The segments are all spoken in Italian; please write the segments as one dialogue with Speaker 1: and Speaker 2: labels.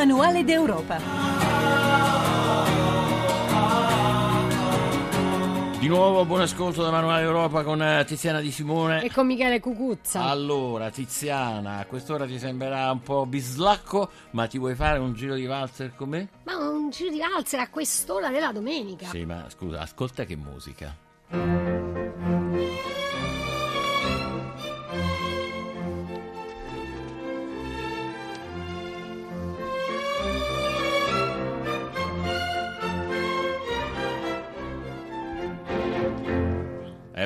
Speaker 1: Manuale d'Europa.
Speaker 2: Di nuovo buon ascolto da Manuale Europa con eh, Tiziana Di Simone.
Speaker 3: E con Michele Cucuzza.
Speaker 2: Allora, Tiziana, a quest'ora ti sembrerà un po' bislacco, ma ti vuoi fare un giro di valzer con me?
Speaker 3: Ma un giro di valzer a quest'ora della domenica.
Speaker 2: Sì, ma scusa, ascolta che musica.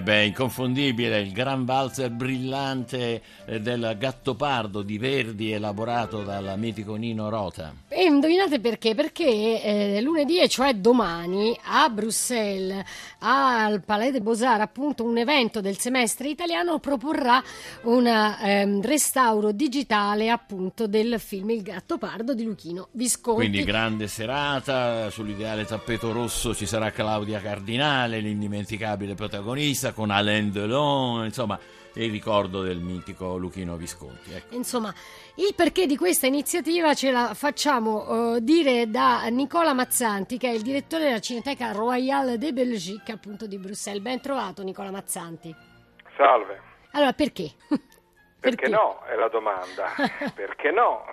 Speaker 2: Beh, inconfondibile, il gran valzer brillante eh, del Gattopardo di Verdi elaborato dal mitico Nino Rota.
Speaker 3: E indovinate perché? Perché eh, lunedì, cioè domani, a Bruxelles, al Palais de Beaux-Arts, appunto un evento del semestre italiano proporrà un ehm, restauro digitale appunto del film Il Gattopardo di Luchino Visconti.
Speaker 2: Quindi grande serata, sull'ideale tappeto rosso ci sarà Claudia Cardinale, l'indimenticabile protagonista con Alain Delon, insomma il ricordo del mitico Luchino Visconti. Ecco.
Speaker 3: Insomma, il perché di questa iniziativa ce la facciamo uh, dire da Nicola Mazzanti, che è il direttore della Cineteca Royale de Belgique, appunto di Bruxelles. Ben trovato Nicola Mazzanti.
Speaker 4: Salve.
Speaker 3: Allora, perché?
Speaker 4: perché? perché no, è la domanda. perché no?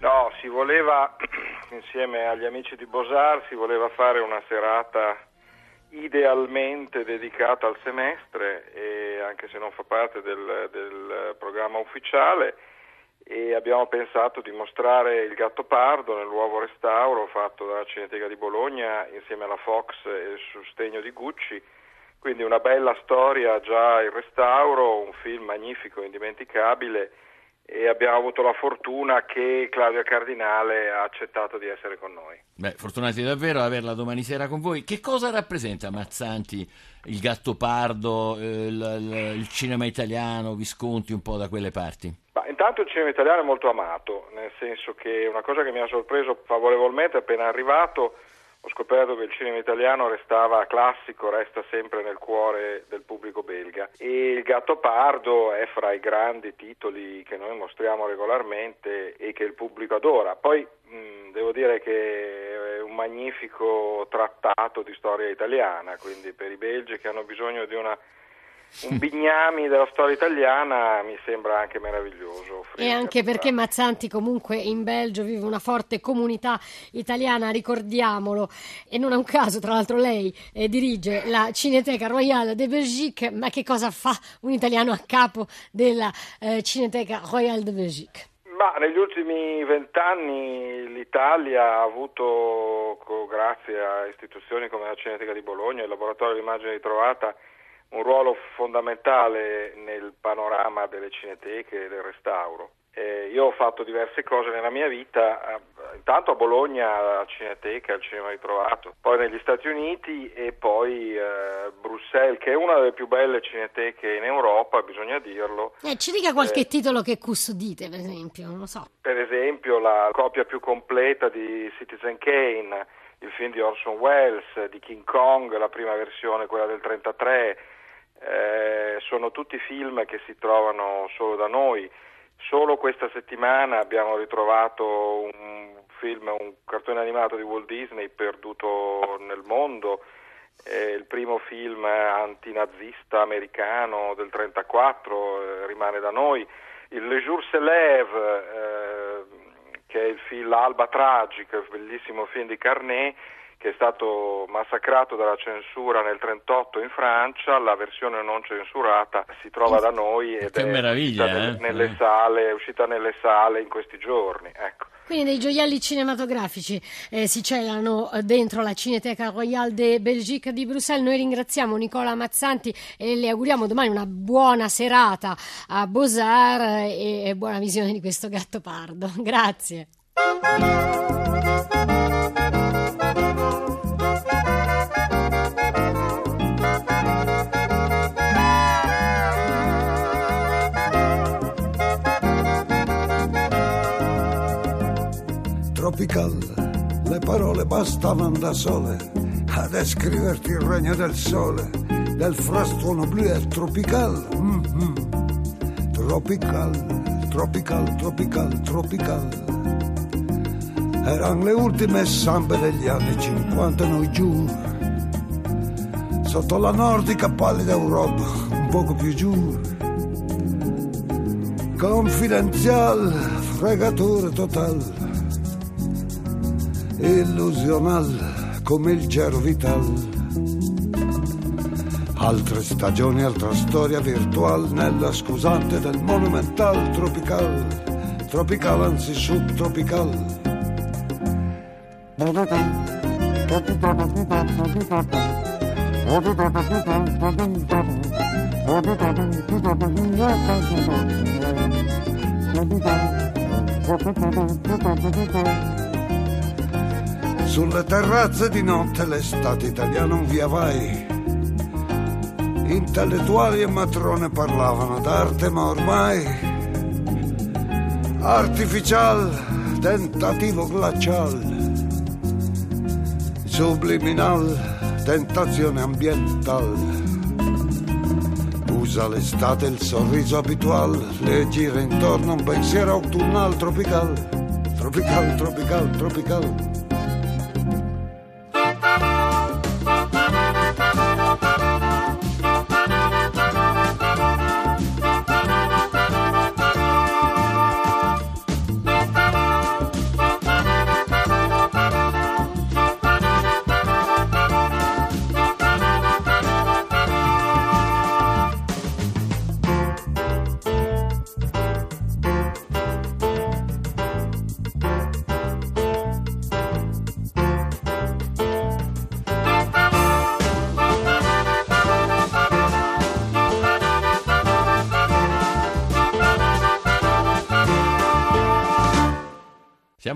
Speaker 4: No, si voleva, insieme agli amici di Bosar, si voleva fare una serata idealmente dedicata al semestre, e anche se non fa parte del, del programma ufficiale, e abbiamo pensato di mostrare il gatto pardo nel nuovo restauro fatto dalla Cineteca di Bologna insieme alla Fox e il sostegno di Gucci. Quindi una bella storia già il restauro, un film magnifico, indimenticabile e abbiamo avuto la fortuna che Claudia Cardinale ha accettato di essere con noi.
Speaker 2: Beh, fortunati davvero ad averla domani sera con voi. Che cosa rappresenta Mazzanti, il gatto pardo, eh, il, il, il, cinema italiano, Visconti, un po' da quelle parti?
Speaker 4: Ma intanto il cinema italiano è molto amato, nel senso che una cosa che mi ha sorpreso favorevolmente appena arrivato ho scoperto che il cinema italiano restava classico, resta sempre nel cuore del pubblico belga e Il Gatto Pardo è fra i grandi titoli che noi mostriamo regolarmente e che il pubblico adora. Poi mh, devo dire che è un magnifico trattato di storia italiana, quindi per i belgi che hanno bisogno di una un bignami della storia italiana mi sembra anche meraviglioso.
Speaker 3: E anche perché Mazzanti comunque in Belgio vive una forte comunità italiana, ricordiamolo, e non è un caso, tra l'altro lei eh, dirige la Cineteca Royale de Belgique, ma che cosa fa un italiano a capo della eh, Cineteca Royale de Belgique?
Speaker 4: Ma negli ultimi vent'anni l'Italia ha avuto, grazie a istituzioni come la Cineteca di Bologna, il Laboratorio di Immagine Ritrovata, un ruolo fondamentale nel panorama delle cineteche e del restauro. Eh, io ho fatto diverse cose nella mia vita, eh, intanto a Bologna alla Cineteca, al Cinema Ritrovato, poi negli Stati Uniti e poi eh, Bruxelles, che è una delle più belle cineteche in Europa, bisogna dirlo.
Speaker 3: Eh, ci dica qualche eh, titolo che custodite, per esempio, non lo so.
Speaker 4: Per esempio la copia più completa di Citizen Kane, il film di Orson Welles, di King Kong, la prima versione, quella del 1933, eh, sono tutti film che si trovano solo da noi. Solo questa settimana abbiamo ritrovato un film, un cartone animato di Walt Disney perduto nel mondo, eh, il primo film antinazista americano del 1934 eh, rimane da noi, il Le Jour se lève, eh, che è il film L'Alba Tragica, bellissimo film di Carnet, che è stato massacrato dalla censura nel 1938 in Francia, la versione non censurata si trova da noi ed
Speaker 2: che
Speaker 4: è
Speaker 2: meraviglia,
Speaker 4: uscita,
Speaker 2: eh?
Speaker 4: nelle sale, è uscita nelle sale in questi giorni. Ecco.
Speaker 3: Quindi dei gioielli cinematografici eh, si celano eh, dentro la Cineteca Royale de Belgique di Bruxelles. Noi ringraziamo Nicola Mazzanti e le auguriamo domani una buona serata a Beaux-Arts e buona visione di questo gatto pardo. Grazie.
Speaker 5: Tropical, le parole bastavano da sole a descriverti il regno del sole, del frastuono blu e tropical. Mm-hmm. Tropical, tropical, tropical, tropical. Erano le ultime sampe degli anni 50 noi giù, sotto la nordica pallida Europa, un poco più giù. Confidenzial, fregatura total, illusional come il gero vital. Altre stagioni, altra storia virtual nella scusante del monumental tropical, tropical anzi subtropical. Sulle terrazze di notte l'estate italiana un via vai. Intellettuali e matrone parlavano d'arte, ma ormai artificial, tentativo glacial, subliminal, tentazione ambiental. Usa l'estate il sorriso abitual, le gira intorno un pensiero autunnal tropical, tropical, tropical, tropical.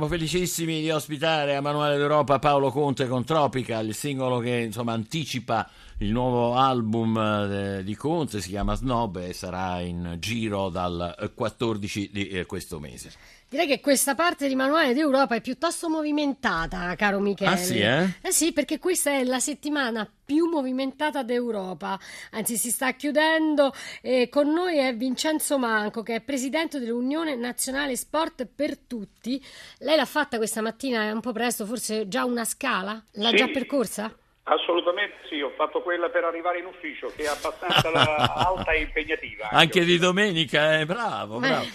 Speaker 2: Siamo felicissimi di ospitare a Manuale d'Europa Paolo Conte con Tropical, il singolo che insomma anticipa il nuovo album eh, di Conte, si chiama Snob e sarà in giro dal 14 di eh, questo mese.
Speaker 3: Direi che questa parte di Manuale d'Europa è piuttosto movimentata, caro Michele.
Speaker 2: Ah sì, eh?
Speaker 3: Eh sì, perché questa è la settimana più movimentata d'Europa, anzi si sta chiudendo e con noi è Vincenzo Manco che è presidente dell'Unione Nazionale Sport per Tutti. Lei l'ha fatta questa mattina, è un po' presto, forse già una scala? L'ha
Speaker 1: Sì.
Speaker 3: già percorsa?
Speaker 1: Assolutamente sì, ho fatto quella per arrivare in ufficio, che è abbastanza alta e impegnativa.
Speaker 2: Anche di domenica, eh? bravo,
Speaker 3: Eh.
Speaker 2: bravo.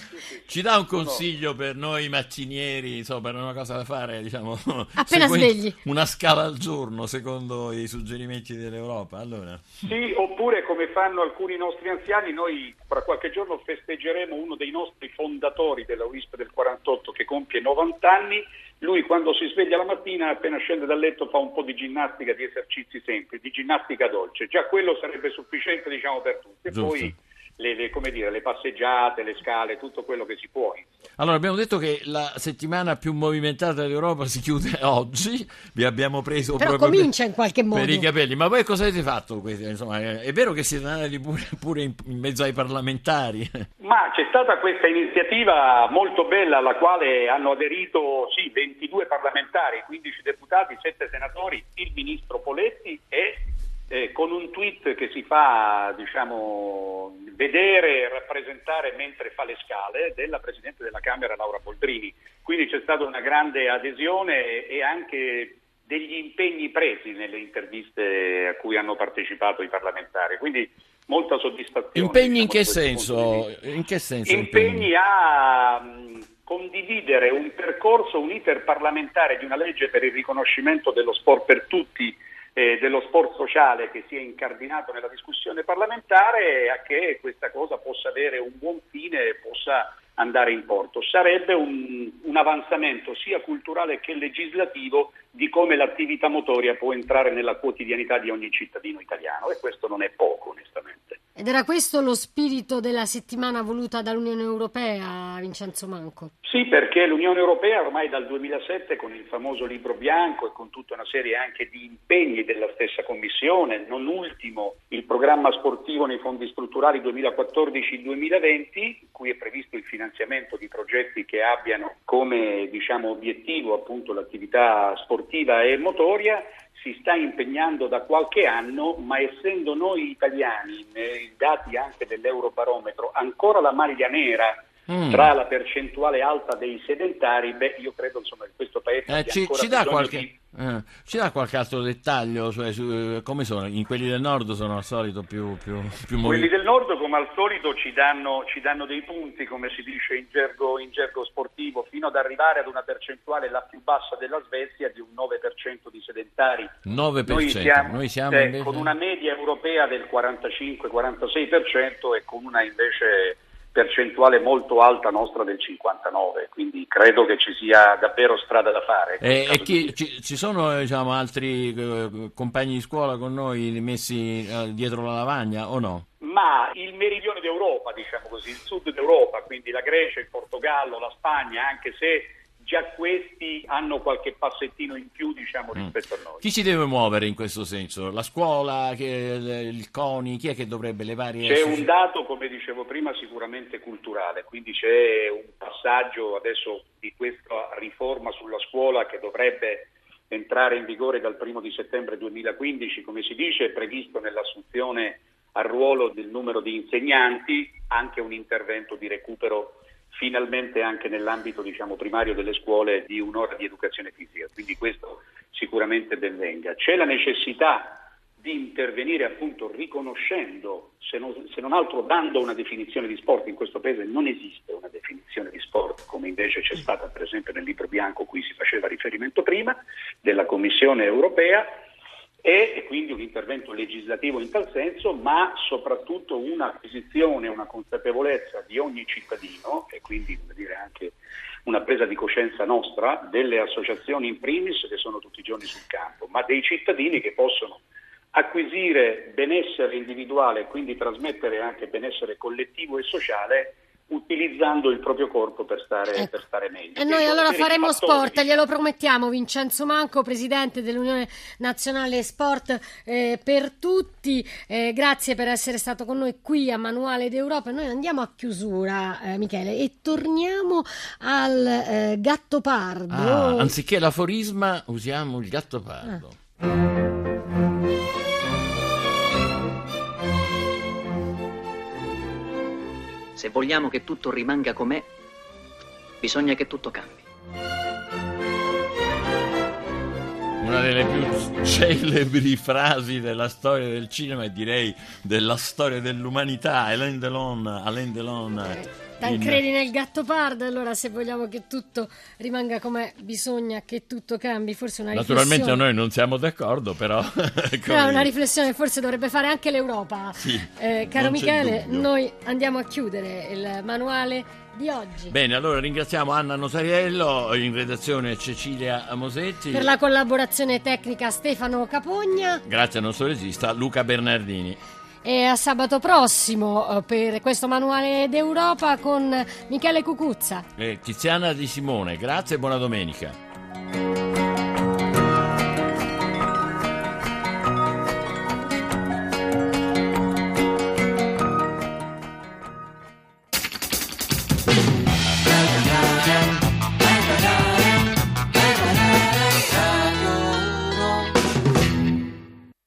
Speaker 2: Ci dà un consiglio per noi maccinieri, insomma, per una cosa da fare, diciamo,
Speaker 3: Appena
Speaker 2: seguendo
Speaker 3: svegli.
Speaker 2: Una scala al giorno, secondo i suggerimenti dell'Europa. Allora,
Speaker 1: Sì, oppure come fanno alcuni nostri anziani, noi fra qualche giorno festeggeremo uno dei nostri fondatori della UISP del 48 che compie 90 anni. Lui quando si sveglia la mattina, appena scende dal letto, fa un po' di ginnastica, di esercizi semplici, di ginnastica dolce. Già quello sarebbe sufficiente diciamo, per tutti. Le, le- come dire, le passeggiate, le scale, tutto quello che si può.
Speaker 2: Allora, abbiamo detto che la settimana più movimentata d'Europa si chiude oggi. Vi abbiamo preso
Speaker 3: Però
Speaker 2: proprio
Speaker 3: comincia
Speaker 2: per,
Speaker 3: in qualche modo.
Speaker 2: per i capelli. Ma poi cosa avete fatto? Insomma, è vero che siete andati pure, pure in, in mezzo ai parlamentari?
Speaker 1: Ma c'è stata questa iniziativa molto bella alla quale hanno aderito sì, 22 parlamentari, 15 deputati, 7 senatori, il ministro Poletti e eh, con un tweet che si fa diciamo, vedere e rappresentare mentre fa le scale della Presidente della Camera Laura Boldrini. Quindi c'è stata una grande adesione e anche degli impegni presi nelle interviste a cui hanno partecipato i parlamentari. Quindi molta soddisfazione.
Speaker 2: Impegni in
Speaker 1: diciamo,
Speaker 2: che senso? In che senso
Speaker 1: Impegni a mh, condividere un percorso, un iter parlamentare di una legge per il riconoscimento dello sport per tutti, eh, dello sport sociale che si è incardinato nella discussione parlamentare a che questa cosa possa avere un buon fine e possa andare in porto. Sarebbe un, un avanzamento sia culturale che legislativo di come l'attività motoria può entrare nella quotidianità di ogni cittadino italiano e questo non è poco onestamente.
Speaker 3: Ed era questo lo spirito della settimana voluta dall'Unione Europea, Vincenzo Manco.
Speaker 1: Sì, perché l'Unione Europea ormai dal 2007 con il famoso libro bianco e con tutta una serie anche di impegni della stessa Commissione, non ultimo il programma sportivo nei fondi strutturali 2014-2020, in cui è previsto il finanziamento di progetti che abbiano come diciamo, obiettivo appunto l'attività sportiva e motoria, si sta impegnando da qualche anno, ma essendo noi italiani, nei dati anche dell'Eurobarometro, ancora la maglia nera mm. tra la percentuale alta dei sedentari, beh, io credo insomma, che questo paese
Speaker 2: eh, ci, ci, dà qualche, di... eh, ci, dà qualche, altro dettaglio? Cioè, su, eh, come sono? In quelli del nord sono al solito più, più, più
Speaker 1: Quelli del nord, come al solito, ci danno, ci danno dei punti, come si dice in gergo, in gergo, sportivo, fino ad arrivare ad una percentuale la più bassa della Svezia di un 9% di sedentari.
Speaker 2: 9%. Noi siamo, Noi siamo
Speaker 1: eh,
Speaker 2: invece...
Speaker 1: con una media europea del 45-46% e con una invece percentuale molto alta nostra del 59, quindi credo che ci sia davvero strada da fare.
Speaker 2: E, e chi, ci, ci, sono diciamo, altri eh, compagni di scuola con noi messi eh, dietro la lavagna o no?
Speaker 1: Ma il meridione d'Europa, diciamo così, il sud d'Europa, quindi la Grecia, il Portogallo, la Spagna, anche se già questi hanno qualche passettino in più diciamo, mm. rispetto a noi.
Speaker 2: Chi si deve muovere in questo senso? La scuola, il CONI, chi è che dovrebbe le varie...
Speaker 1: C'è un dato, come dicevo prima, sicuramente culturale, quindi c'è un passaggio adesso di questa riforma sulla scuola che dovrebbe entrare in vigore dal primo di settembre 2015, come si dice, è previsto nell'assunzione al ruolo del numero di insegnanti anche un intervento di recupero finalmente anche nell'ambito diciamo, primario delle scuole di un'ora di educazione fisica, quindi questo sicuramente ben venga. C'è la necessità di intervenire appunto riconoscendo, se non, se non, altro dando una definizione di sport, in questo paese non esiste una definizione di sport come invece c'è stata per esempio nel libro bianco cui si faceva riferimento prima della Commissione europea e quindi un intervento legislativo in tal senso, ma soprattutto un'acquisizione, una consapevolezza di ogni cittadino e quindi anche una presa di coscienza nostra delle associazioni in primis che sono tutti i giorni sul campo, ma dei cittadini che possono acquisire benessere individuale e quindi trasmettere anche benessere collettivo e sociale utilizzando il proprio corpo per stare, ecco. per stare meglio.
Speaker 3: E noi allora faremo sport, glielo promettiamo. Vincenzo Manco, presidente dell'Unione Nazionale Sport eh, per tutti, eh, grazie per essere stato con noi qui a Manuale d'Europa. Noi andiamo a chiusura, eh, Michele, e torniamo al eh, gatto pardo.
Speaker 2: Ah, anziché l'aforisma, usiamo il gatto pardo. Ah.
Speaker 6: Se vogliamo che tutto rimanga com'è, bisogna che tutto cambi.
Speaker 2: Una delle più celebri frasi della storia del cinema e direi della storia dell'umanità, Alain Delon, Alain Delon
Speaker 3: Tancredi nel gatto pardo, allora se vogliamo che tutto rimanga come bisogna che tutto cambi, forse una
Speaker 2: riflessione. Naturalmente noi non siamo d'accordo, però...
Speaker 3: però una riflessione forse dovrebbe fare anche l'Europa.
Speaker 2: Sì,
Speaker 3: eh, caro Michele, noi andiamo a chiudere il manuale di oggi.
Speaker 2: Bene, allora ringraziamo Anna Notariello, in redazione Cecilia Mosetti.
Speaker 3: Per la collaborazione tecnica Stefano Capogna.
Speaker 2: Grazie al nostro regista Luca Bernardini
Speaker 3: e a sabato prossimo eh, per questo manuale d'Europa con Michele Cucuzza.
Speaker 2: E Tiziana Di Simone, grazie e buona domenica.